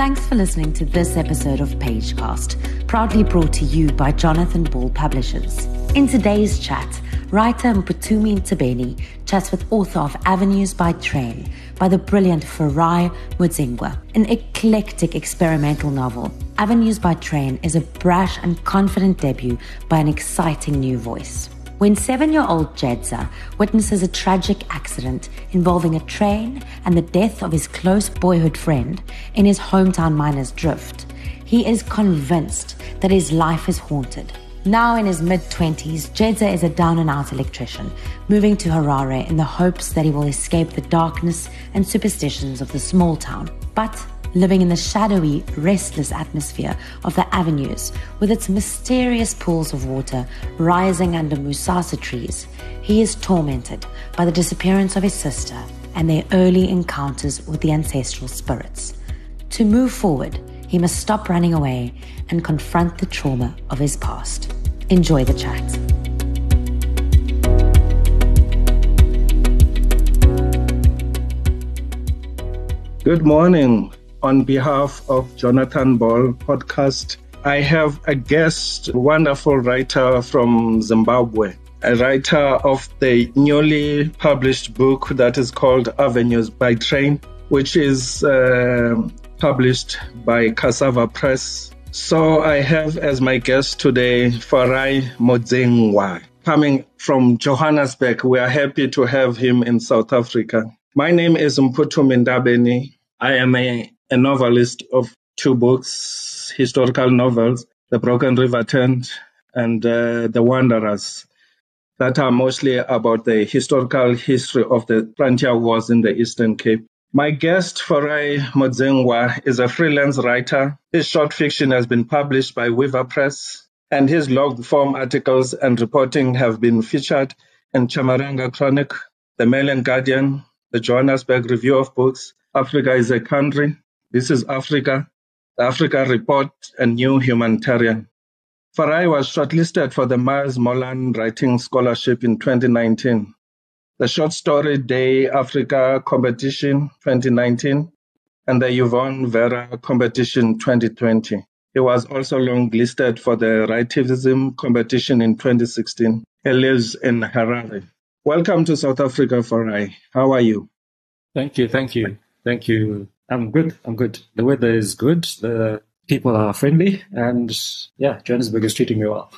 Thanks for listening to this episode of Pagecast, proudly brought to you by Jonathan Ball Publishers. In today's chat, writer Mphuthumi Ntshabeni chats with author of Avenues by Train by the brilliant Farai Mudzingwa, an eclectic experimental novel. Avenues by Train is a brash and confident debut by an exciting new voice when seven year old Jedza witnesses a tragic accident involving a train and the death of his close boyhood friend in his hometown Miners Drift, he is convinced that his life is haunted. Now in his mid 20s, Jedza is a down and out electrician, moving to Harare in the hopes that he will escape the darkness and superstitions of the small town. But living in the shadowy, restless atmosphere of the avenues with its mysterious pools of water rising under musasa trees, he is tormented by the disappearance of his sister and their early encounters with the ancestral spirits. To move forward, he must stop running away and confront the trauma of his past. Enjoy the chat. Good morning on behalf of Jonathan Ball podcast. I have a guest, wonderful writer from Zimbabwe, a writer of the newly published book that is called Avenues by Train, which is uh, published by Cassava Press. So I have as my guest today Farai Mudzingwa. Coming from Johannesburg, we are happy to have him in South Africa. My name is Mphuthumi Ntshabeni. I am a a novelist of two books, historical novels, The Broken River Tent and uh, The Wanderers, that are mostly about the historical history of the frontier wars in the Eastern Cape. My guest, Farai Mudzingwa, is a freelance writer. His short fiction has been published by Weaver Press, and his log form articles and reporting have been featured in Chimurenga Chronic, The Mail and Guardian, the Johannesburg Review of Books, Africa is a Country, this is Africa, the Africa Report, and New Humanitarian. Farai was shortlisted for the Miles Morland Writing Scholarship in 2019, the Short Story Day Africa Competition 2019, and the Yvonne Vera Competition 2020. He was also longlisted for the Writivism Competition in 2016. He lives in Harare. Welcome to South Africa, Farai. How are you? Thank you, thank you, thank you, I'm good. I'm good. The weather is good. The people are friendly, and yeah, Johannesburg is treating me well.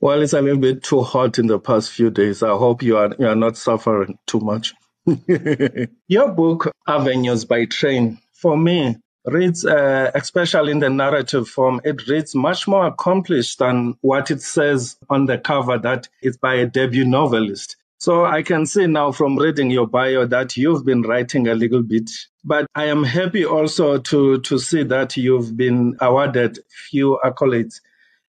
Well, it's a little bit too hot in the past few days. I hope you are you are not suffering too much. Your book, Avenues by Train, for me, reads, uh, especially in the narrative form, it reads much more accomplished than what it says on the cover that it's by a debut novelist. So I can see now from reading your bio that you've been writing a little bit, but I am happy also to, to see that you've been awarded few accolades.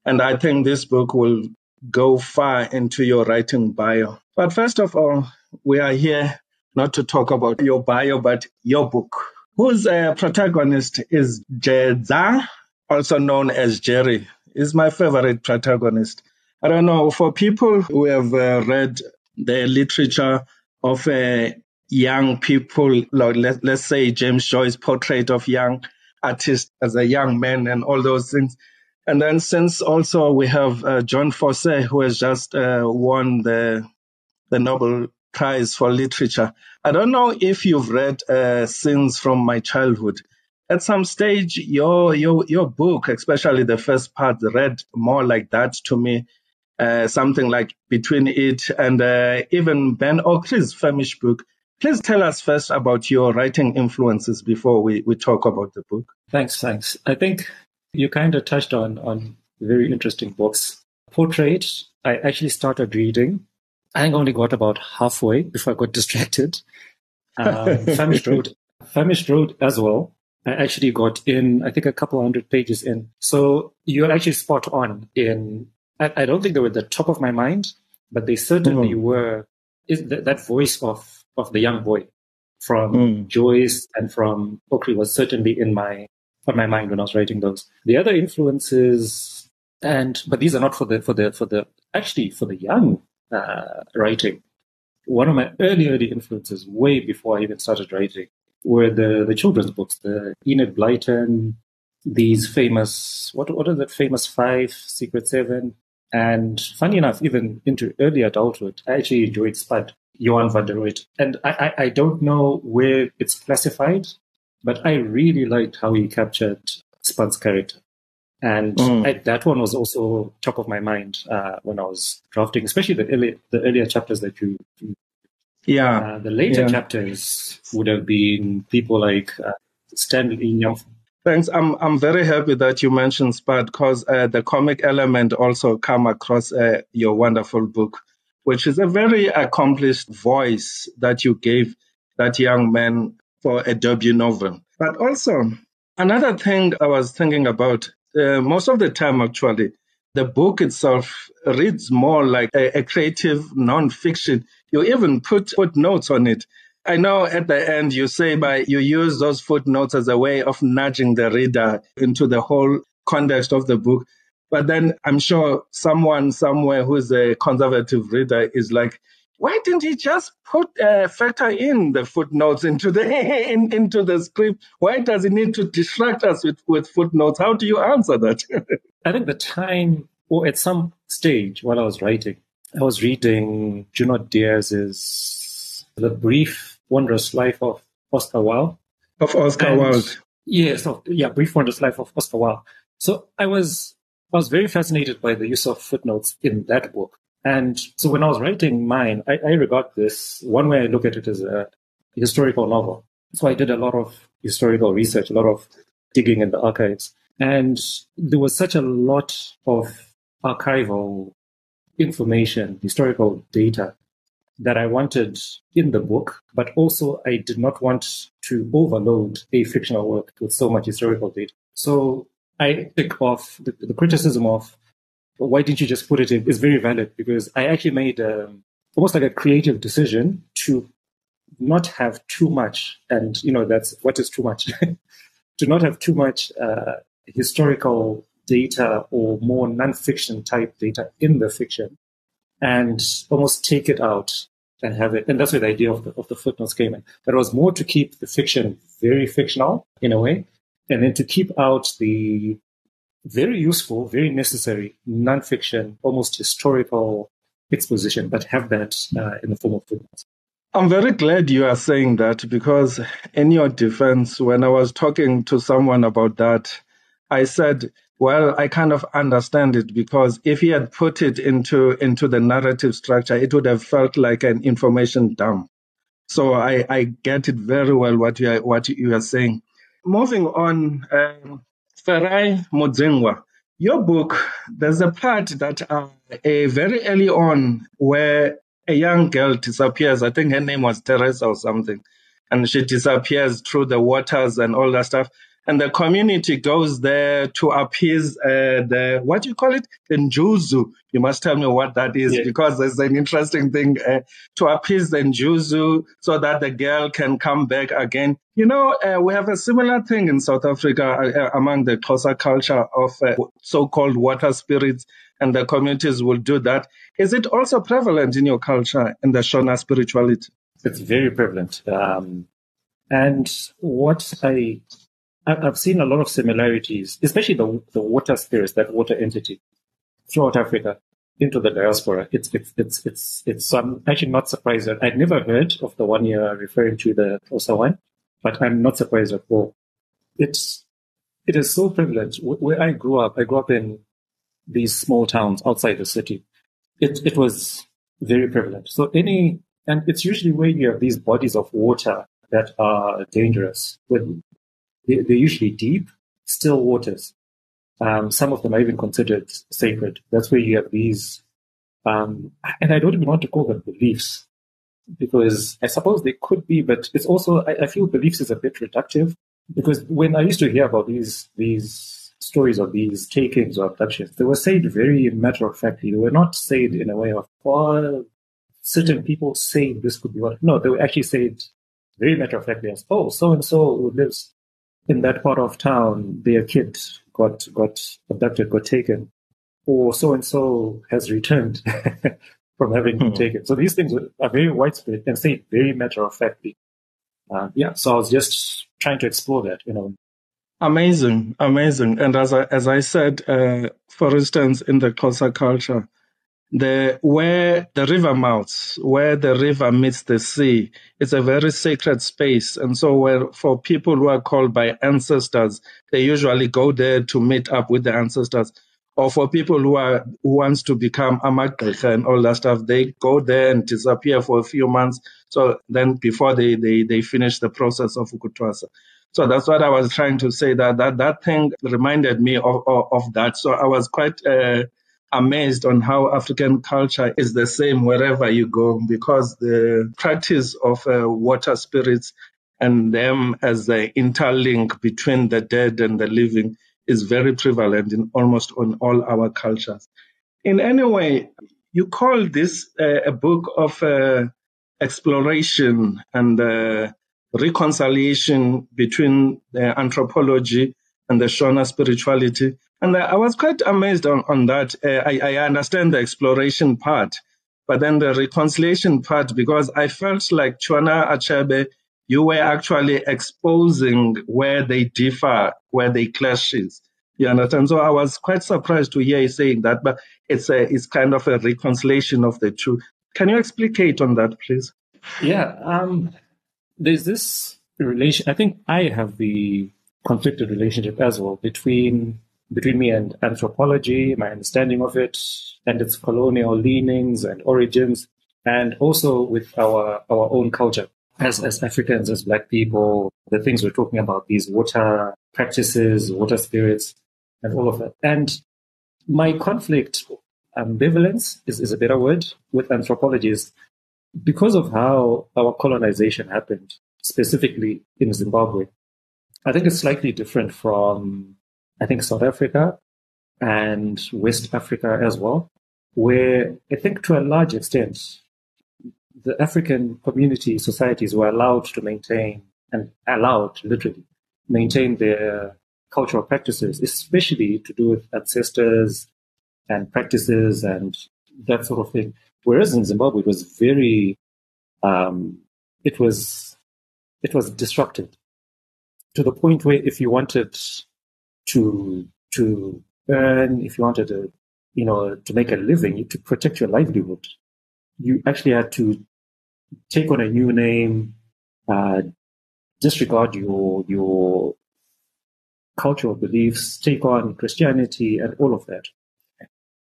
And I think this book will go far into your writing bio. But first of all, we are here not to talk about your bio, but your book, whose uh, protagonist is Jedza, also known as Jerry, is my favorite protagonist. I don't know, for people who have uh, read the literature of uh, young people, like let, let's say James Joyce's portrait of young artists as a young man and all those things. And then since also we have uh, Jon Fosse, who has just uh, won the the Nobel Prize for Literature. I don't know if you've read uh, Scenes from My Childhood. At some stage, your your your book, especially the first part, read more like that to me uh, something like Between It and uh, even Ben Okri's Famished book. Please tell us first about your writing influences before we, we talk about the book. Thanks, thanks. I think you kind of touched on, on very interesting books. Portrait, I actually started reading. I think I only got about halfway before I got distracted. Um, Famished Road, Famished Road as well. I actually got in, I think, a couple hundred pages in. So you're actually spot on in I, I, don't think they were at the top of my mind, but they certainly mm. were. Is that, that voice of of the young boy from mm. Joyce and from Okri was certainly in my on my mind when I was writing those. The other influences, and but these are not for the for the for the actually for the young uh, writing. One of my early early influences, way before I even started writing, were the the children's books, the Enid Blyton, these famous, what, what are the famous five, Secret Seven? And funny enough, even into early adulthood, I actually enjoyed Spud, Johan van de Ruit. And I, I, I don't know where it's classified, but I really liked how he captured Spud's character. And mm. I, that one was also top of my mind uh, when I was drafting, especially the early, the earlier chapters that you. yeah. Uh, the later yeah. chapters would have been people like uh, Stanley Young. Thanks. I'm I'm very happy that you mentioned Spud because uh, the comic element also come across uh, your wonderful book, which is a very accomplished voice that you gave that young man for a debut novel. But also another thing I was thinking about uh, most of the time, actually, the book itself reads more like a, a creative non-fiction. You even put footnotes on it. I know at the end you say by you use those footnotes as a way of nudging the reader into the whole context of the book. But then I'm sure someone somewhere who's a conservative reader is like, why didn't he just put uh, factor in the footnotes into the in, into the script? Why does he need to distract us with, with footnotes? How do you answer that? I think the time, or at some stage while I was writing, I was reading Junot Diaz's The Brief Wondrous Life of Oscar Wilde. Of Oscar and, Wilde. Yes, of, yeah, Brief Wondrous Life of Oscar Wilde. So I was I was very fascinated by the use of footnotes in that book. And so when I was writing mine, I, I regard this one way I look at it as a historical novel. So I did a lot of historical research, a lot of digging in the archives. And there was such a lot of archival information, historical data that I wanted in the book, but also I did not want to overload a fictional work with so much historical data. So I think of the, the criticism of why didn't you just put it in? Is very valid because I actually made um, almost like a creative decision to not have too much, and you know that's what is too much, to not have too much uh, historical data or more nonfiction type data in the fiction, and almost take it out and have it. And that's where the idea of the, of the footnotes came in. That was more to keep the fiction very fictional in a way, and then to keep out the very useful, very necessary nonfiction, almost historical exposition, but have that uh, in the form of footnotes. I'm very glad you are saying that because, in your defense, when I was talking to someone about that, I said, well, I kind of understand it because if he had put it into into the narrative structure, it would have felt like an information dump. So I, I get it very well what you are, what you are saying. Moving on, um, Farai Mudzingwa, your book, there's a part that uh, a very early on where a young girl disappears. I think her name was Teresa or something. And she disappears through the waters and all that stuff and the community goes there to appease uh, the what do you call it? The njuzu. You must tell me what that is yeah. because there's an interesting thing uh, to appease the njuzu so that the girl can come back again. You know uh, we have a similar thing in south africa uh, uh, among the Xhosa culture of uh, so-called water spirits and the communities will do that. Is it also prevalent in your culture in the shona spirituality? It's very prevalent um, and what i I've seen a lot of similarities, especially the, the water spirits, that water entity throughout Africa into the diaspora. It's, it's, it's, it's, it's, so I'm actually not surprised that I'd never heard of the one you're referring to, the Xhosa one, but I'm not surprised at all. It's, it is so prevalent. Where I grew up, I grew up in these small towns outside the city. It, it was very prevalent. So any, and it's usually where you have these bodies of water that are dangerous. When they're, usually deep, still waters. Um, some of them are even considered sacred. That's where you have these, um, and I don't even want to call them beliefs because I suppose they could be, but it's also, I, I feel beliefs is a bit reductive because when I used to hear about these, these stories of these takings or abductions, they were said very matter of factly. They were not said in a way of, oh, certain people say this could be what. No, they were actually said very matter of factly as, oh, so and so lives in that part of town, their kid got got abducted, got taken, or so and so has returned from having been hmm. taken. So these things are very widespread and say very matter of factly. Uh, yeah, so I was just trying to explore that, you know. Amazing, amazing. And as I, as I said, uh, for instance, in the Xhosa culture, the where the river mouths, where the river meets the sea, it's a very sacred space. And so where for people who are called by ancestors, they usually go there to meet up with the ancestors. Or for people who are who wants to become amagqirha and all that stuff, they go there and disappear for a few months. So then before they, they, they finish the process of ukuthwasa. So that's what I was trying to say. That that that thing reminded me of of, of that. So I was quite uh, amazed on how African culture is the same wherever you go, because the practice of uh, water spirits and them as the interlink between the dead and the living is very prevalent in almost on all our cultures. In any way, you call this uh, a book of uh, exploration and uh, reconciliation between anthropology and the Shona spirituality. And I was quite amazed on, on that. Uh, I, I understand the exploration part, but then the reconciliation part, because I felt like Chinua Achebe, you were actually exposing where they differ, where they clashes. You understand? So I was quite surprised to hear you saying that, but it's a, it's kind of a reconciliation of the two. Can you explicate on that, please? Yeah. Um, there's this relation. I think I have the conflicted relationship as well between between me and anthropology, my understanding of it, and its colonial leanings and origins, and also with our our own culture as as Africans, as Black people, the things we're talking about, these water practices, water spirits, and all of that. And my conflict, ambivalence is, is a better word with anthropologists because of how our colonization happened, specifically in Zimbabwe, I think it's slightly different from, I think, South Africa and West Africa as well, where I think to a large extent, the African community societies were allowed to maintain and allowed literally maintain their cultural practices, especially to do with ancestors and practices and that sort of thing. Whereas in Zimbabwe, it was very, um, it was, it was disrupted to the point where if you wanted to to earn, if you wanted to, you know, to make a living, to protect your livelihood, you actually had to take on a new name, uh, disregard your your cultural beliefs, take on Christianity and all of that.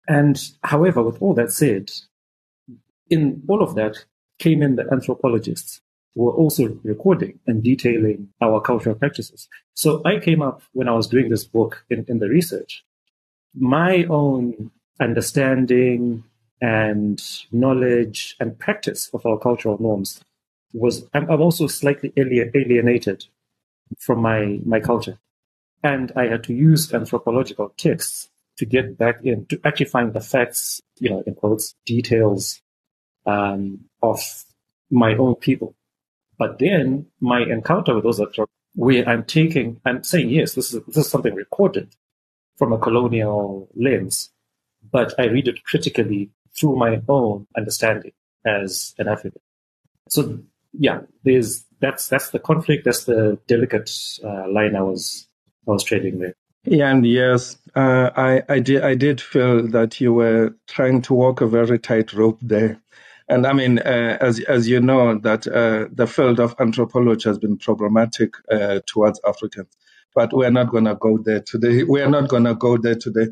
And however, with all that said, in all of that came in the anthropologists were also recording and detailing our cultural practices. So I came up when I was doing this book in, in the research, my own understanding and knowledge and practice of our cultural norms was I'm, I'm also slightly alienated from my my culture and i had to use anthropological texts to get back in to actually find the facts you know in quotes details um, of my own people. But then my encounter with those are where I'm taking, I'm saying, yes, this is, this is something recorded from a colonial lens, but I read it critically through my own understanding as an African. So yeah, there's, that's, that's the conflict. That's the delicate uh, line I was, I was trading there. Yeah, and yes, uh, I, I did, I did feel that you were trying to walk a very tight rope there and I mean, uh, as as you know, that uh, the field of anthropology has been problematic uh, towards Africans, but we're not going to go there today. We are not going to go there today.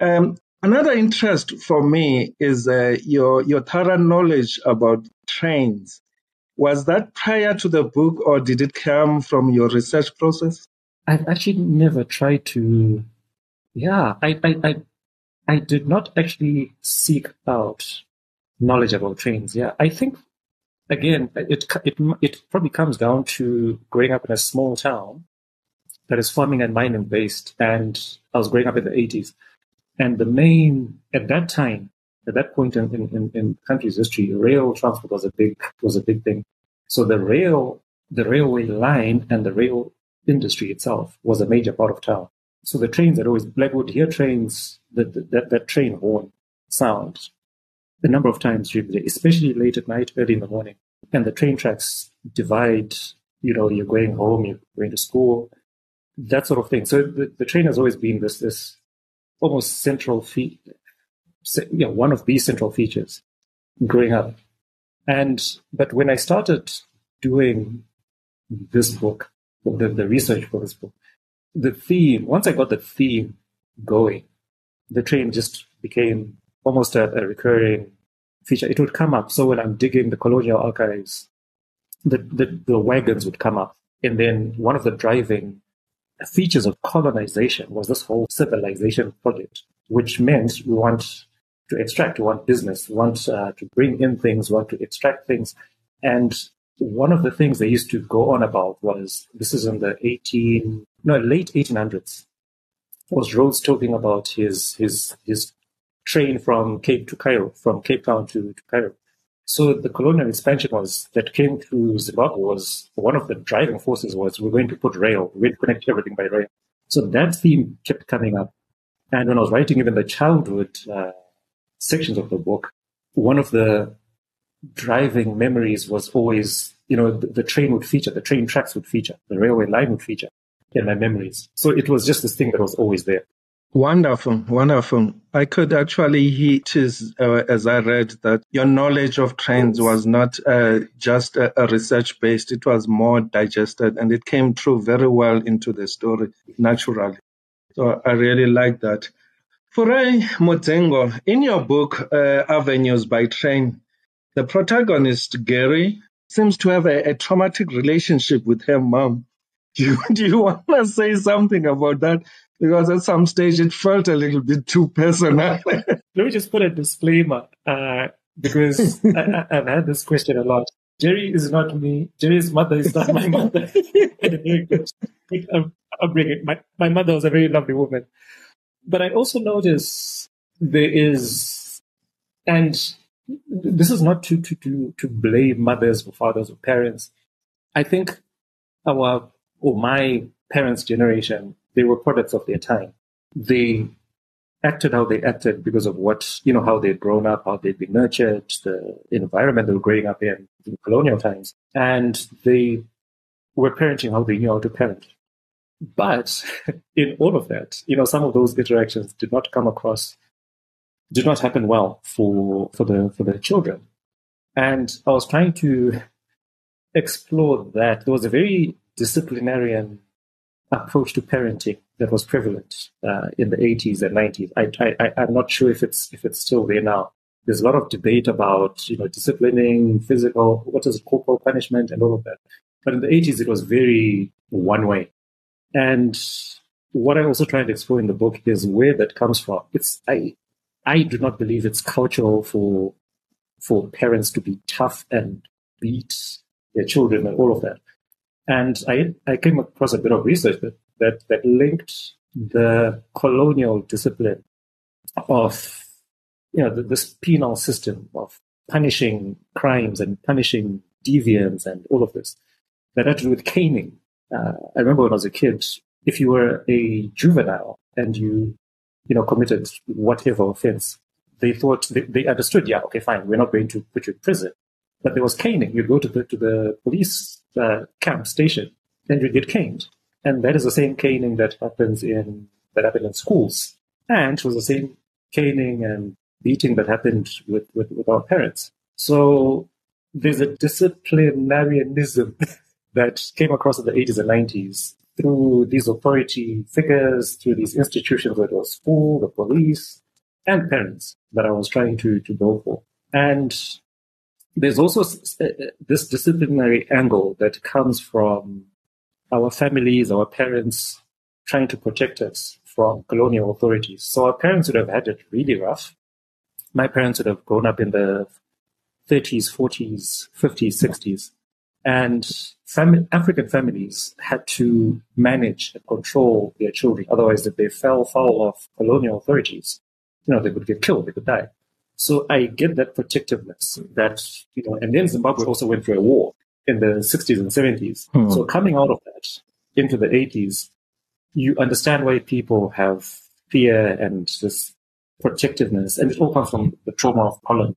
Um, another interest for me is uh, your your thorough knowledge about trains. Was that prior to the book, or did it come from your research process? I've actually never tried to. Yeah, I I I, I did not actually seek out knowledge about trains. Yeah, I think again, it it it probably comes down to growing up in a small town that is farming and mining based, and I was growing up in the eighties, and the main at that time, at that point in in, in country's history, rail transport was a big was a big thing. So the rail, the railway line, and the rail industry itself was a major part of town. So the trains that always Black would hear trains that that that train horn sound a number of times during the day, especially late at night, early in the morning. And the train tracks divide, you know, you're going home, you're going to school. that sort of thing. So the, the train has always been this this almost central feature, you know, one of these central features growing up. And but when I started doing this book, the, the research for this book, the theme, once I got the theme going, the train just became almost a, a recurring feature. It would come up. So when I'm digging the colonial archives, the, the, the wagons would come up. And then one of the driving features of colonization was this whole civilization project, which meant we want to extract, we want business, we want uh, to bring in things, we want to extract things. And one of the things they used to go on about was this is in the 18, no, late 1800s, was Rhodes talking about his, his, his train from Cape to Cairo, from Cape Town to, to Cairo. So the colonial expansion was that came through Zimbabwe was one of the driving forces was we're going to put rail, we're going to connect everything by rail. So that theme kept coming up. And when I was writing even the childhood uh, sections of the book, one of the driving memories was always, you know, the, the, train would feature, the train tracks would feature, the railway line would feature in my memories. So it was just this thing that was always there. Wonderful, wonderful. I could actually as, uh, as I read that your knowledge of trends was not uh, just a, a research based, it was more digested and it came through very well into the story naturally. So I really like that. Farai Mudzingwa, in your book, uh, Avenues by Train, the protagonist, Gary, seems to have a, a traumatic relationship with her mom. Do you, do you want to say something about that? because at some stage it felt a little bit too personal. Let me just put a disclaimer uh, because I, have had this question a lot. Jerry is not me. Jerry's mother is not my mother. upbringing. My, my mother was a very lovely woman. But I also notice there is, and this is not to, to, to, to blame mothers or fathers or parents. I think our, or my parents' generation they were products of their time. They acted how they acted because of what, you know, how they'd grown up, how they'd been nurtured, the environment they were growing up in, in colonial times. And they were parenting how they knew how to parent. But in all of that, you know, some of those interactions did not come across, did not happen well for, for the, for the children. And I was trying to explore that. There was a very disciplinarian approach to parenting that was prevalent uh, in the 80s and 90s. I, I'm not sure if it's if it's still there now. There's a lot of debate about you know disciplining, physical, what is corporal punishment, and all of that. But in the 80s, it was very one way. And what I also try to explore in the book is where that comes from. It's I I do not believe it's cultural for for parents to be tough and beat their children and all of that. And I, I came across a bit of research that, that, that linked the colonial discipline of, you know, this penal system of punishing crimes and punishing deviants and all of this that had to do with caning. Uh, I remember when I was a kid, if you were a juvenile and you, you know, committed whatever offense, they thought they, they understood, yeah, okay, fine, we're not going to put you in prison. But there was caning. You'd go to the to the police uh, camp station, and you get caned. And that is the same caning that happens in that happened in schools, and it was the same caning and beating that happened with, with, with our parents. So there's a disciplinarianism that came across in the 80s and 90s through these authority figures, through these institutions, whether it was school, the police, and parents that I was trying to, to go for. And there's also uh, this disciplinary angle that comes from our families, our parents trying to protect us from colonial authorities. So our parents would have had it really rough. My parents would have grown up in the 30s, 40s, 50s, 60s. And fam- African families had to manage and control their children. Otherwise, if they fell foul of colonial authorities, you know, they would get killed, they could die. So I get that protectiveness that, you know, and then Zimbabwe also went through a war in the 60s and 70s. Hmm. So coming out of that into the 80s, you understand why people have fear and this protectiveness, and it all comes from the trauma of Holland.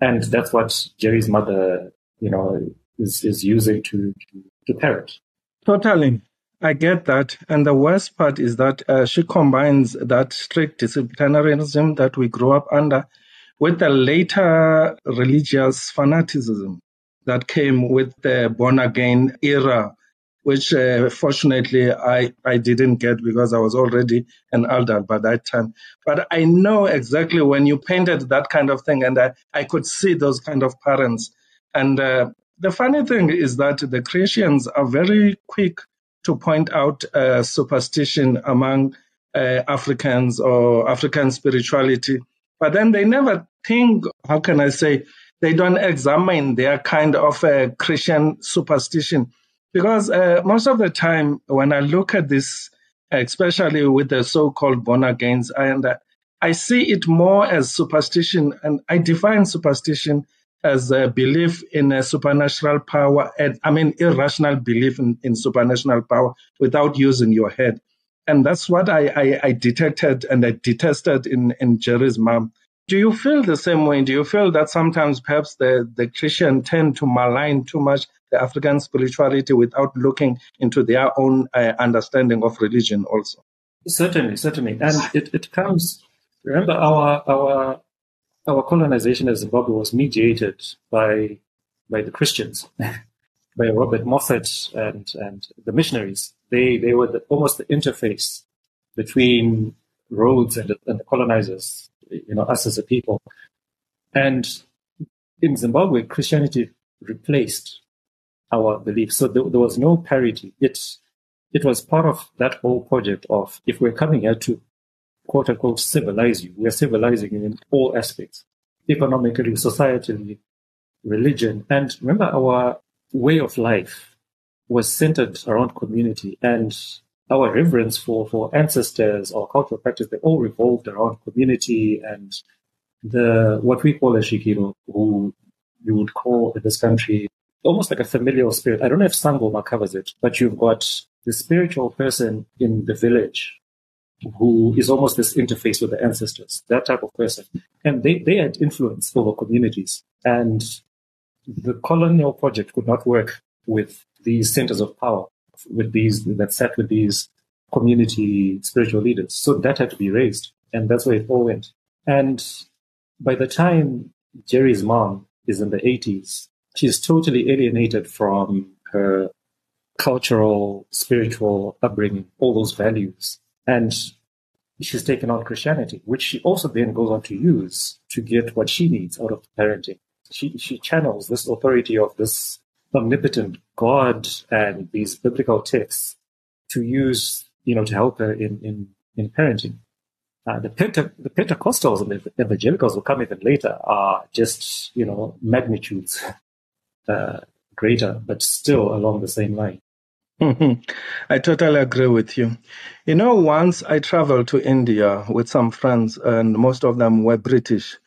And that's what Jerry's mother, you know, is, is using to, to, to parent. Totally. I get that. And the worst part is that uh, she combines that strict disciplinarianism that we grew up under with the later religious fanaticism that came with the born again era, which uh, fortunately I, I didn't get because I was already an elder by that time. But I know exactly when you painted that kind of thing, and I, I could see those kind of parents. And uh, the funny thing is that the Christians are very quick to point out uh, superstition among uh, Africans or African spirituality. But then they never think, how can I say, they don't examine their kind of uh, Christian superstition. Because uh, most of the time, when I look at this, especially with the so called born agains, and I see it more as superstition, and I define superstition as a belief in a supernatural power, and I mean, irrational belief in, in supernatural power without using your head. And that's what I, I, I detected and I detested in, in Jerry's mom. Do you feel the same way? Do you feel that sometimes perhaps the, the Christian tend to malign too much the African spirituality without looking into their own uh, understanding of religion also? Certainly, certainly. And it, it comes, remember our, our our colonization of Zimbabwe was mediated by by the Christians, by Robert Moffat and and the missionaries. They they were the, almost the interface between Rhodes and and the colonizers, you know, us as a people. And in Zimbabwe, Christianity replaced our beliefs. So there, there was no parity. It, it was part of that whole project of if we're coming here to quote unquote civilize you. We are civilizing you in all aspects, economically, societally, religion. And remember, our way of life was centered around community and our reverence for, for ancestors or cultural practice, they all revolved around community and the, what we call a svikiro, who you would call in this country almost like a familial spirit. I don't know if Sangoma covers it, but you've got the spiritual person in the village who is almost this interface with the ancestors, that type of person. And they, they had influence over communities. And the colonial project could not work with these centers of power, with these that sat with these community spiritual leaders. So that had to be raised. And that's where it all went. And by the time Jerry's mom is in the 80s, she's totally alienated from her cultural, spiritual upbringing, all those values. And she's taken on Christianity, which she also then goes on to use to get what she needs out of parenting. She, she channels this authority of this omnipotent God and these biblical texts to use, you know, to help her in, in, in parenting. Uh, the, Pente- the Pentecostals and the evangelicals will come even later are just, you know, magnitudes uh, greater, but still along the same line. Mm-hmm. I totally agree with you. You know, once I traveled to India with some friends, and most of them were British.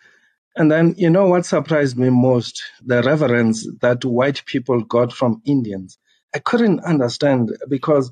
And then, you know what surprised me most? The reverence that white people got from Indians. I couldn't understand because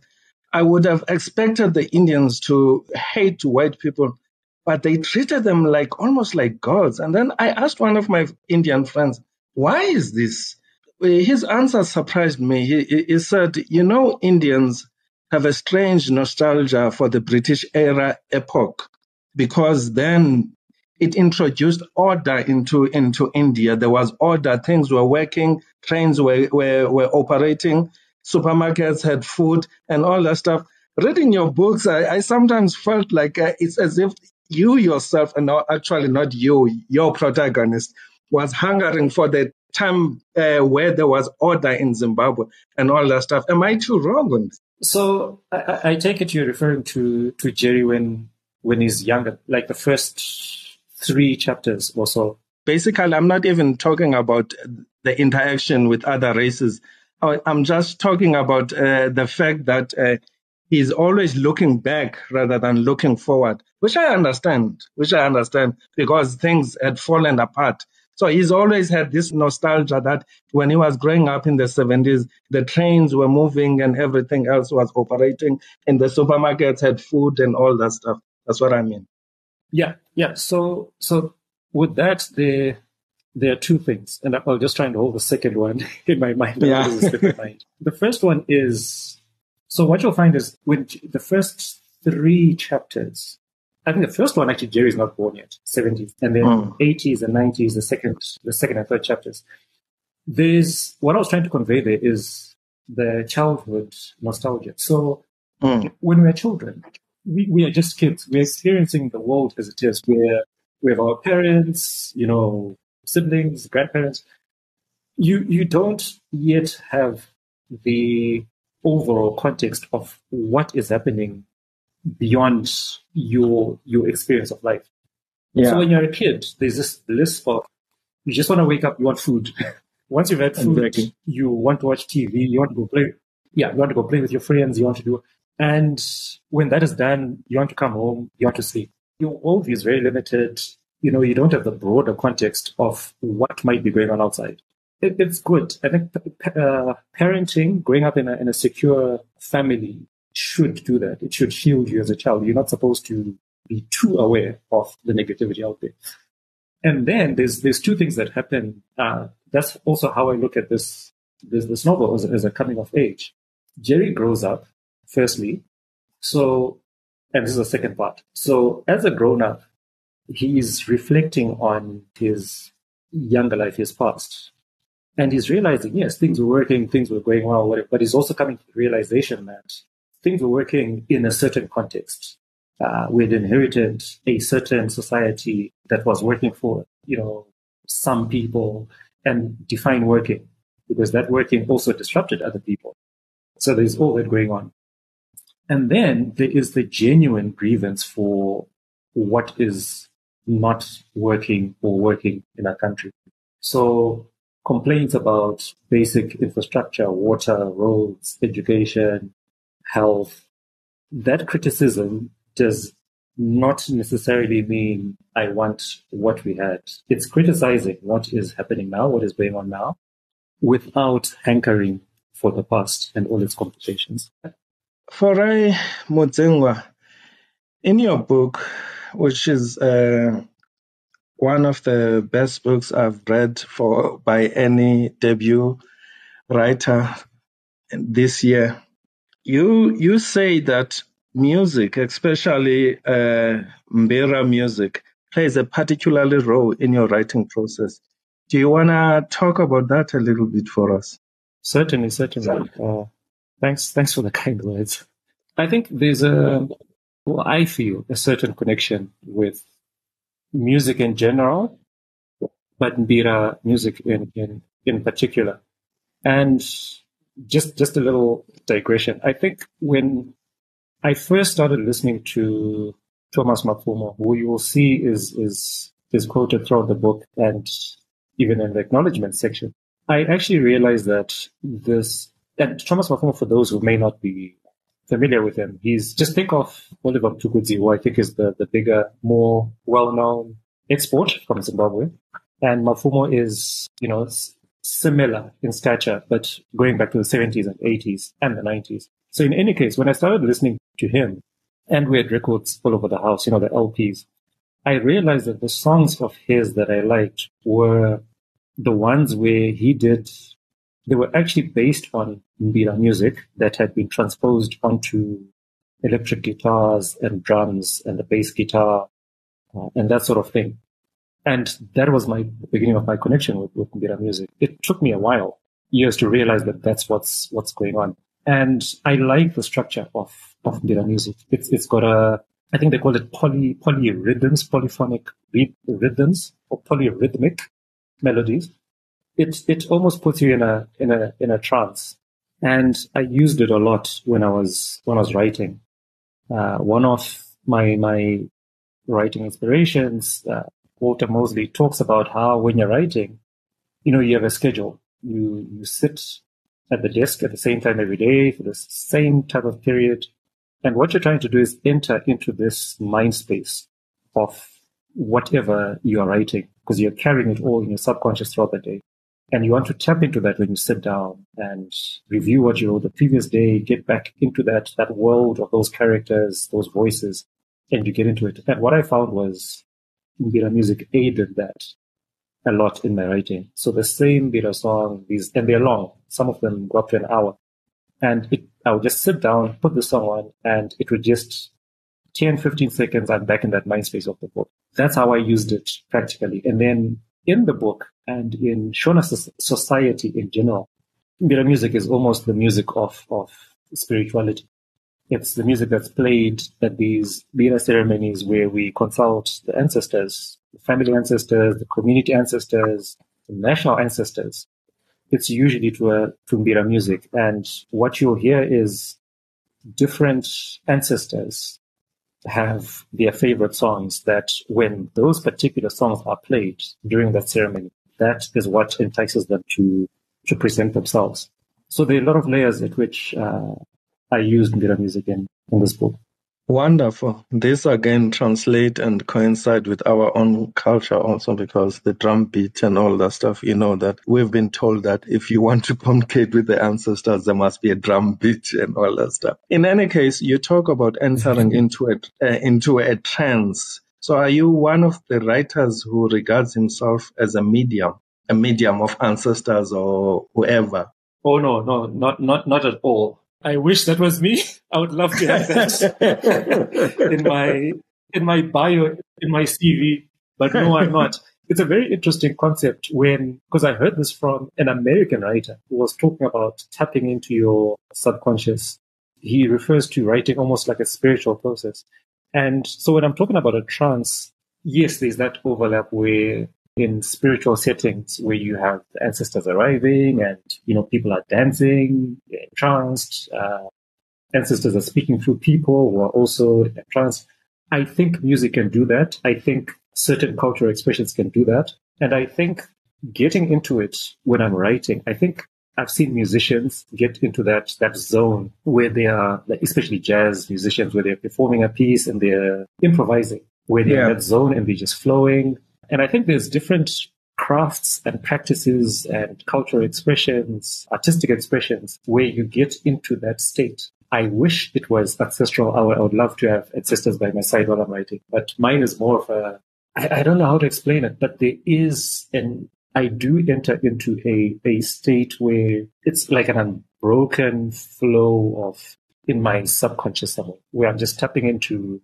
I would have expected the Indians to hate white people, but they treated them like almost like gods. And then I asked one of my Indian friends, why is this? his answer surprised me. He, he, said, You know, Indians have a strange nostalgia for the British era epoch because then it introduced order into, into India. There was order, things were working, trains were, were, were operating, supermarkets had food, and all that stuff. Reading your books, I, I sometimes felt like uh, it's as if you yourself, and actually not you, your protagonist, was hungering for the time uh, where there was order in Zimbabwe and all that stuff. Am I too wrong on this? So I, I take it you're referring to, to Jerry when when he's younger, like the first three chapters or so. Basically, I'm not even talking about the interaction with other races. I'm just talking about uh, the fact that uh, he's always looking back rather than looking forward, which I understand, which I understand because things had fallen apart so he's always had this nostalgia that when he was growing up in the 70s, the trains were moving and everything else was operating, and the supermarkets had food and all that stuff. That's what I mean. Yeah, yeah. So, so with that, there there are two things, and I'll just try and hold the second one in my mind. Yeah. the first one is So what you'll find is when the first three chapters, I think the first one actually Jerry's not born yet, 70s, and then mm. 80s and 90s, the second, the second and third chapters. There's what I was trying to convey there is the childhood nostalgia. So mm. when we're children, we, we are just kids. We're experiencing the world as it is. We're, we have our parents, you know, siblings, grandparents. You, you don't yet have the overall context of what is happening beyond your your experience of life. Yeah. So when you're a kid, there's this bliss of you just want to wake up, you want food. Once you've had food, exactly. you want to watch TV, you want to go play. Yeah, you want to go play with your friends, you want to do. And when that is done, you want to come home, you want to sleep. Your worldview is very limited. You know, you don't have the broader context of what might be going on outside it, it's good. I think uh, parenting, growing up in a, in a secure family, should do that. It should shield you as a child. You're not supposed to be too aware of the negativity out there. And then there's there's two things that happen. Uh, that's also how I look at this this, this novel as, as a coming of age. Jerry grows up, firstly. So, and this is the second part. So, as a grown up, he is reflecting on his younger life, his past. And he's realizing, yes, things were working, things were going well, whatever, but he's also coming to the realization that things were working in a certain context. Uh, we'd inherited a certain society that was working for, you know, some people and define working because that working also disrupted other people. So there's all that going on. And then there is the genuine grievance for what is not working or working in our country. So complaints about basic infrastructure, water, roads, education, health, that criticism does not necessarily mean I want what we had. It's criticizing what is happening now, what is going on now, without hankering for the past and all its complications. Farai Mudzingwa, in your book, which is uh, one of the best books I've read for by any debut writer this year. You you say that music, especially uh, Mbira music, plays a particularly role in your writing process. Do you want to talk about that a little bit for us? Certainly, certainly. Uh, thanks, thanks for the kind words. I think there's a, well, I feel a certain connection with music in general, but Mbira music in, in, in particular. And just, just a little digression. I think when I first started listening to Thomas Mapfumo, who you will see is, is, is quoted throughout the book and even in the acknowledgement section, I actually realized that this, and Thomas Mapfumo, for those who may not be familiar with him. He's just think of Oliver Mtukudzi, who I think is the, the bigger, more well-known export from Zimbabwe. And Mapfumo is, you know, similar in stature, but going back to the 70s and 80s and the 90s. So in any case, when I started listening to him, and we had records all over the house, you know, the LPs, I realized that the songs of his that I liked were the ones where he did they were actually based on Mbira music that had been transposed onto electric guitars and drums and the bass guitar uh, and that sort of thing. And that was my beginning of my connection with, with Mbira music. It took me a while, years to realize that that's what's, what's going on. And I like the structure of, of Mbira music. It's, it's got a, I think they call it poly, polyrhythms, polyphonic rhythms or polyrhythmic melodies it it almost puts you in a in a in a trance. And I used it a lot when I was when I was writing. Uh, one of my my writing inspirations, uh, Walter Mosley talks about how when you're writing, you know, you have a schedule. You you sit at the desk at the same time every day for the same type of period. And what you're trying to do is enter into this mind space of whatever you are writing because you're carrying it all in your subconscious throughout the day. And you want to tap into that when you sit down and review what you wrote the previous day, get back into that, that world of those characters, those voices, and you get into it. And what I found was Mbira music aided that a lot in my writing. So the same Mbira song, these, and they're long. Some of them go up to an hour. And it, I would just sit down, put the song on, and it would just 10, 15 seconds, I'm back in that mind space of the book. That's how I used it practically. And then in the book and in Shona society in general, Mbira music is almost the music of, of spirituality. It's the music that's played at these Mbira ceremonies where we consult the ancestors, the family ancestors, the community ancestors, the national ancestors. It's usually to a to Mbira music. And what you'll hear is different ancestors have their favorite songs that when those particular songs are played during that ceremony, that is what entices them to, to present themselves. So there are a lot of layers at which uh, I used Mbira music in, in this book. Wonderful. This again translate and coincide with our own culture also because the drum beat and all that stuff, you know, that we've been told that if you want to communicate with the ancestors, there must be a drum beat and all that stuff. In any case, you talk about entering into a, uh, into a trance. So are you one of the writers who regards himself as a medium, a medium of ancestors or whoever? Oh no, no, not, not, not at all. I wish that was me. I would love to have that in my in my bio, in my CV. But no, I'm not. It's a very interesting concept when, because I heard this from an American writer who was talking about tapping into your subconscious. He refers to writing almost like a spiritual process. And so when I'm talking about a trance, yes, there's that overlap where in spiritual settings where you have ancestors arriving and you know people are dancing, entranced, uh, ancestors are speaking through people who are also entranced. I think music can do that. I think certain cultural expressions can do that, and I think getting into it when I'm writing, I think I've seen musicians get into that that zone where they are, especially jazz musicians, where they're performing a piece and they're improvising, where they're yeah. in that zone and they're just flowing and I think there's different crafts and practices and cultural expressions, artistic expressions, where you get into that state. I wish it was ancestral. Would, I would love to have ancestors by my side while I'm writing, but mine is more of a, I, I don't know how to explain it, but there is an, I do enter into a, a state where it's like an unbroken flow of in my subconscious level, where I'm just tapping into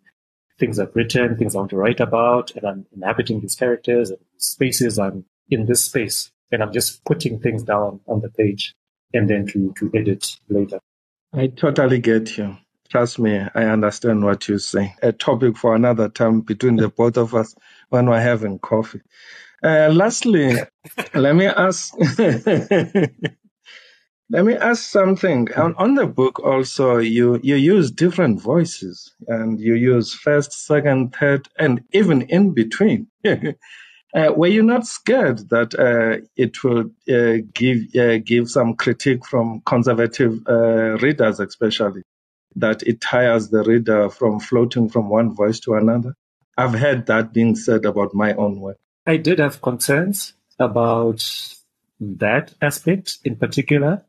things I've written, things I want to write about, and I'm inhabiting these characters and spaces. I'm in this space and I'm just putting things down on the page and then to, to edit later. I totally get you. Trust me, I understand what you say. A topic for another time between the both of us when we're having coffee. Uh, lastly, let me ask Let me ask something. On, on, the book also, you, you use different voices and you use first, second, third, and even in between. uh, were you not scared that uh, it will uh, give, uh, give some critique from conservative uh, readers, especially, that it tires the reader from floating from one voice to another? I've heard that being said about my own work. I did have concerns about that aspect in particular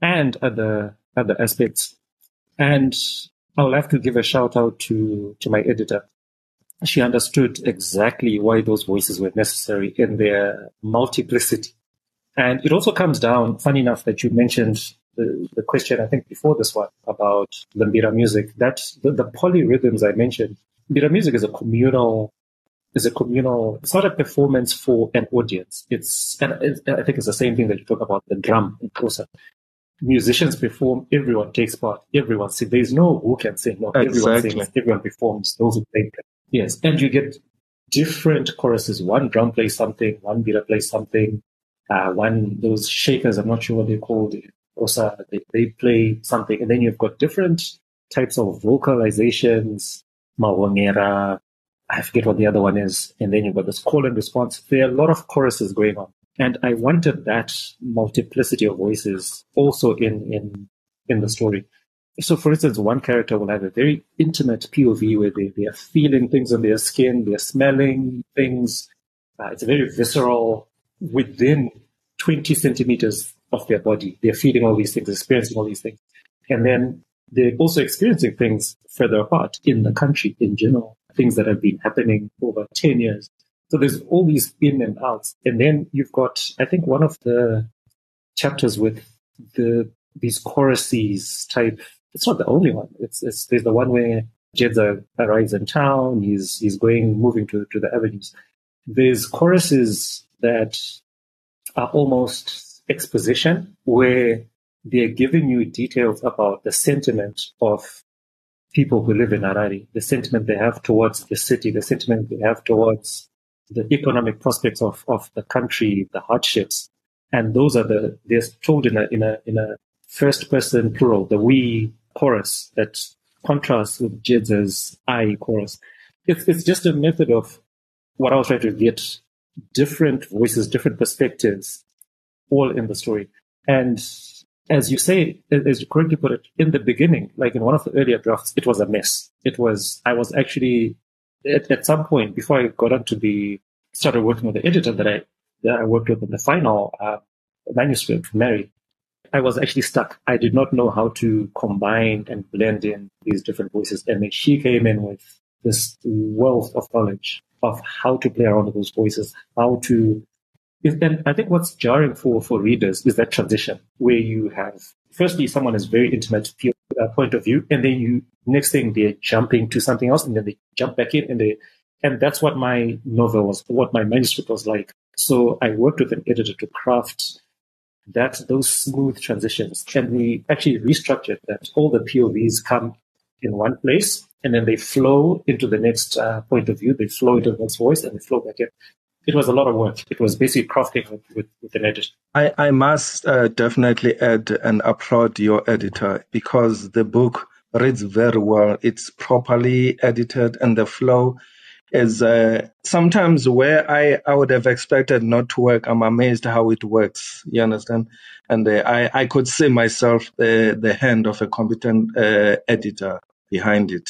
and other other aspects. And I'll have to give a shout out to to my editor. She understood exactly why those voices were necessary in their multiplicity. And it also comes down, funny enough, that you mentioned the, the question, I think, before this one about the Mbira music, that the, the polyrhythms I mentioned, Mbira music is a communal is a communal, it's not a performance for an audience. It's, and I think it's the same thing that you talk about the drum in Xhosa musicians perform, everyone takes part, everyone sings. There's no who can sing, no, exactly. everyone sings, everyone performs, those who play. Yes, and you get different choruses. One drum plays something, one Mbira plays something, uh, one, those shakers, I'm not sure what they're called, also they, they play something, and then you've got different types of vocalizations, mawongera, I forget what the other one is, and then you've got this call and response. There are a lot of choruses going on. And I wanted that multiplicity of voices also in, in, in the story. So, for instance, one character will have a very intimate POV where they, they are feeling things on their skin, they're smelling things. Uh, it's a very visceral within 20 centimeters of their body. They're feeling all these things, experiencing all these things. And then they're also experiencing things further apart in the country in general, things that have been happening over 10 years. So there's all these in and outs. And then you've got, I think one of the chapters with the these choruses type. It's not the only one. It's, it's there's the one where Jedza arrives in town. He's he's going moving to to the avenues. There's choruses that are almost exposition where they're giving you details about the sentiment of people who live in Harare, the sentiment they have towards the city, the sentiment they have towards the economic prospects of, of the country, the hardships. And those are the, they're told in a, in a, in a first person plural, the we chorus that contrasts with Jedza's I chorus. It's, it's just a method of what I was trying to get different voices, different perspectives, all in the story. And as you say, as you correctly put it, in the beginning, like in one of the earlier drafts, it was a mess. It was, I was actually, at, at some point, before I got onto the, started working with the editor that I, that I worked with in the final uh, manuscript, Mary, I was actually stuck. I did not know how to combine and blend in these different voices. And then she came in with this wealth of knowledge of how to play around with those voices, how to and I think what's jarring for, for readers is that transition where you have, firstly, someone is very intimate uh, point of view, and then you, next thing, they're jumping to something else, and then they jump back in, and they, and that's what my novel was, what my manuscript was like. So I worked with an editor to craft that, those smooth transitions. And we actually restructured that all the POVs come in one place, and then they flow into the next uh, point of view, they flow into the next voice, and they flow back in it was a lot of work. It was basically crafting with, with, an editor. I, I must uh, definitely add and applaud your editor because the book reads very well. It's properly edited and the flow is uh, sometimes where I, I would have expected not to work. I'm amazed how it works. You understand? And uh, I, I could see myself the, the hand of a competent uh, editor behind it.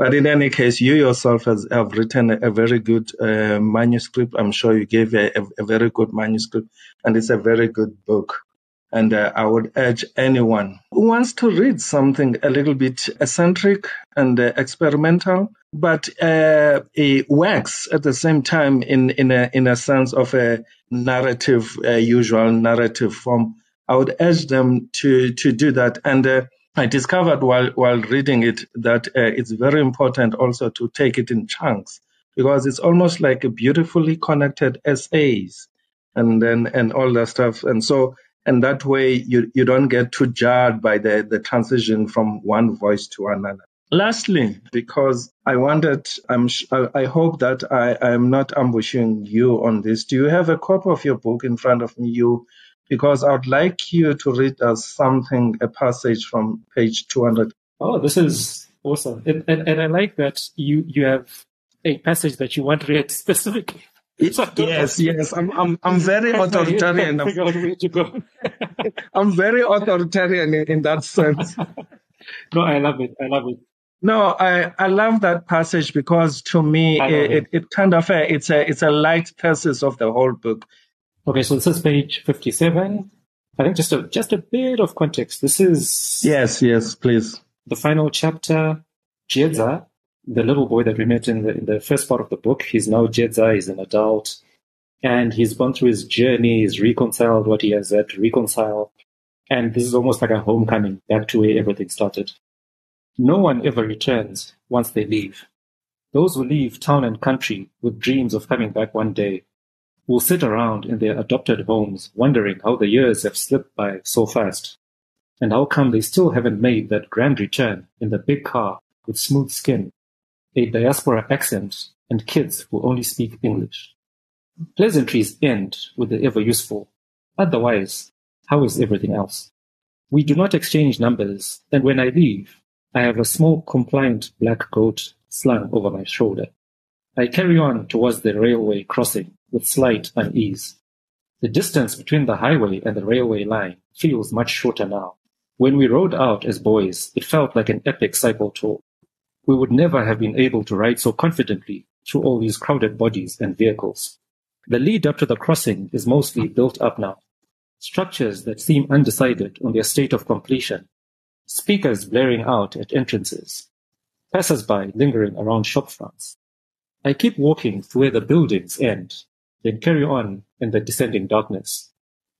But in any case, you yourself has, have written a, very good uh, manuscript. I'm sure you gave a, a, a, very good manuscript, and it's a very good book. And uh, I would urge anyone who wants to read something a little bit eccentric and uh, experimental, but uh, it works at the same time in in a in a sense of a narrative, usual narrative form. I would urge them to to do that and uh, I discovered while while reading it that uh, it's very important also to take it in chunks because it's almost like a beautifully connected essays and then and all that stuff and so and that way you you don't get too jarred by the the transition from one voice to another. Lastly, because I wanted, I'm, I hope that I, I'm not ambushing you on this. Do you have a copy of your book in front of me? You because I would like you to read us something, a passage from page 200. Oh, this is awesome. And, and, and I like that you, you have a passage that you want to read specifically. yes, yes. I'm, I'm, I'm very authoritarian. I'm very authoritarian in, in that sense. no, I love it. I love it. No, I, I love that passage because to me it, it, it, kind of a, it's a it's a light thesis of the whole book. Okay, so this is page 57. I think just a, just a bit of context. This is. Yes, yes, please. The final chapter. Jedza, the little boy that we met in the, in the first part of the book, he's now Jedza, he's an adult. And he's gone through his journey, he's reconciled what he has had to reconcile. And this is almost like a homecoming back to where everything started. No one ever returns once they leave. Those who leave town and country with dreams of coming back one day will sit around in their adopted homes wondering how the years have slipped by so fast, and how come they still haven't made that grand return in the big car with smooth skin, a diaspora accent, and kids who only speak English. Pleasantries end with the ever useful. Otherwise, how is everything else? We do not exchange numbers, and when I leave, I have a small compliant black coat slung over my shoulder. I carry on towards the railway crossing with slight unease. The distance between the highway and the railway line feels much shorter now. When we rode out as boys, it felt like an epic cycle tour. We would never have been able to ride so confidently through all these crowded bodies and vehicles. The lead up to the crossing is mostly built up now. Structures that seem undecided on their state of completion. Speakers blaring out at entrances. Passers-by lingering around shop fronts. I keep walking to where the buildings end, then carry on in the descending darkness.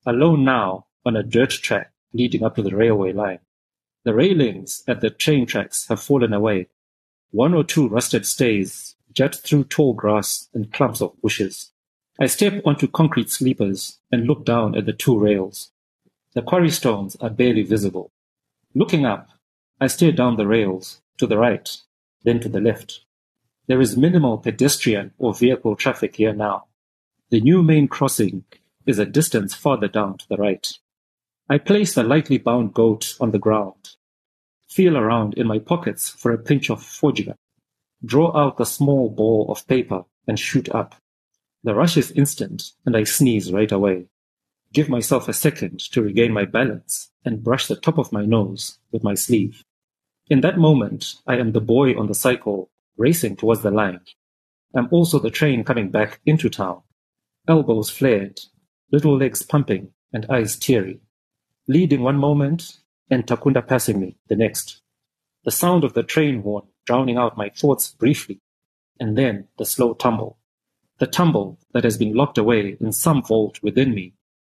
Alone now, on a dirt track, leading up to the railway line. The railings at the train tracks have fallen away. One or two rusted stays jut through tall grass and clumps of bushes. I step onto concrete sleepers and look down at the two rails. The quarry stones are barely visible. Looking up, I stare down the rails, to the right, then to the left. There is minimal pedestrian or vehicle traffic here now. The new main crossing is a distance farther down to the right. I place the lightly bound goat on the ground, feel around in my pockets for a pinch of forjiga, draw out the small ball of paper and shoot up. The rush is instant and I sneeze right away. Give myself a second to regain my balance and brush the top of my nose with my sleeve. In that moment, I am the boy on the cycle racing towards the line. I'm also the train coming back into town. Elbows flared, little legs pumping and eyes teary. Leading one moment and Takunda passing me the next. The sound of the train horn drowning out my thoughts briefly, and then the slow tumble. The tumble that has been locked away in some vault within me,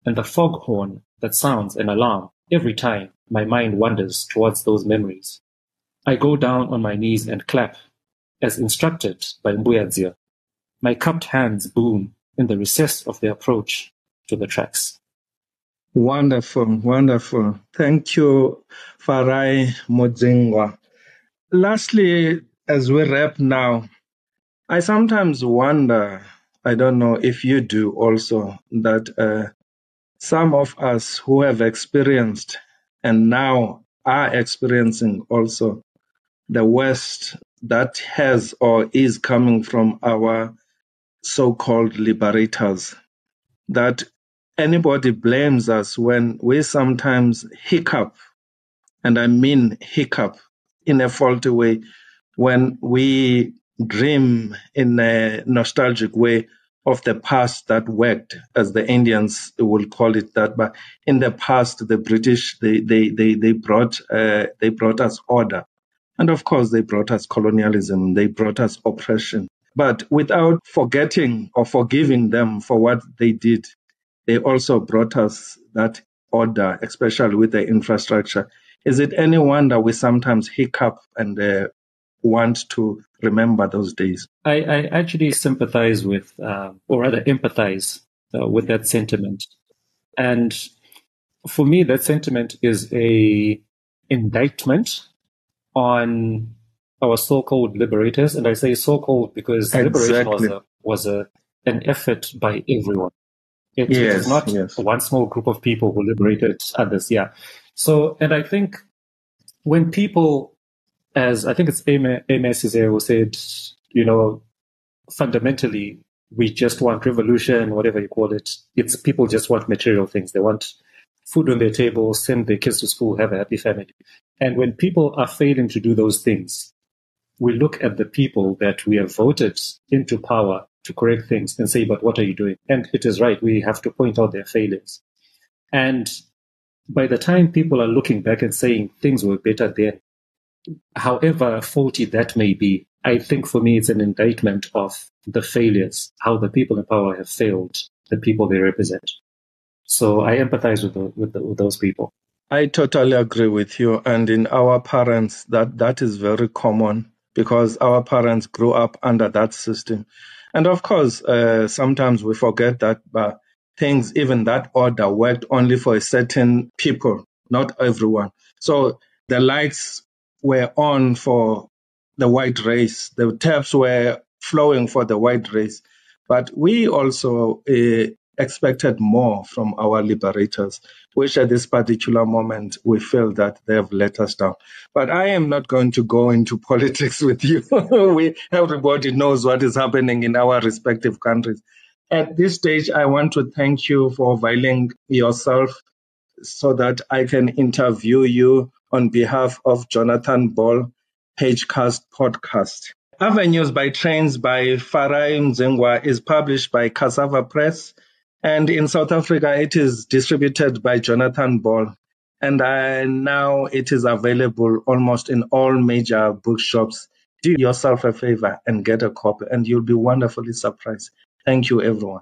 and the fog horn that sounds an alarm every time my mind wanders towards those memories. I go down on my knees and clap, as instructed by Mbuyadzia. My cupped hands boom in the recess of the approach to the tracks. Wonderful, wonderful. Thank you, Farai Mudzingwa. Lastly, as we wrap now, I sometimes wonder, I don't know if you do also, that uh, some of us who have experienced and now are experiencing also the West that has or is coming from our so called liberators. That anybody blames us when we sometimes hiccup, and I mean hiccup in a faulty way, when we dream in a nostalgic way of the past that worked, as the Indians will call it that. But in the past, the British they they they, they brought uh, they brought us order. And of course, they brought us colonialism, they brought us oppression. But without forgetting or forgiving them for what they did, they also brought us that order, especially with the infrastructure. Is it any wonder we sometimes hiccup and uh, want to remember those days? I, I actually sympathize with, uh, or rather empathize uh, with that sentiment. And for me, that sentiment is a indictment on our so-called liberators, and I say so-called because exactly. liberation was a was a an effort by everyone. It, yes, it not yes. one small group of people who liberated others. Yeah. So, and I think when people, as I think it's Amos who said, you know, fundamentally we just want revolution, whatever you call it. It's people just want material things. They want food on their table, send their kids to school, have a happy family. And when people are failing to do those things, we look at the people that we have voted into power to correct things and say, but what are you doing? And it is right. We have to point out their failures. And by the time people are looking back and saying things were better then, however faulty that may be, I think for me it's an indictment of the failures, how the people in power have failed the people they represent. So I empathize with, the, with, the, with those people. I totally agree with you. And in our parents, that, that is very common because our parents grew up under that system. And of course, uh, sometimes we forget that but things, even that order worked only for a certain people, not everyone. So the lights were on for the white race. The taps were flowing for the white race. But we also uh, expected more from our liberators, which at this particular moment we feel that they have let us down. But I am not going to go into politics with you. we everybody knows what is happening in our respective countries. At this stage, I want to thank you for availing yourself so that I can interview you on behalf of Jonathan Ball Pagecast podcast. Avenues by Trains by Farai Mudzingwa is published by Cassava Press and in South Africa, it is distributed by Jonathan Ball. And uh, now it is available almost in all major bookshops. Do yourself a favor and get a copy, and you'll be wonderfully surprised. Thank you, everyone.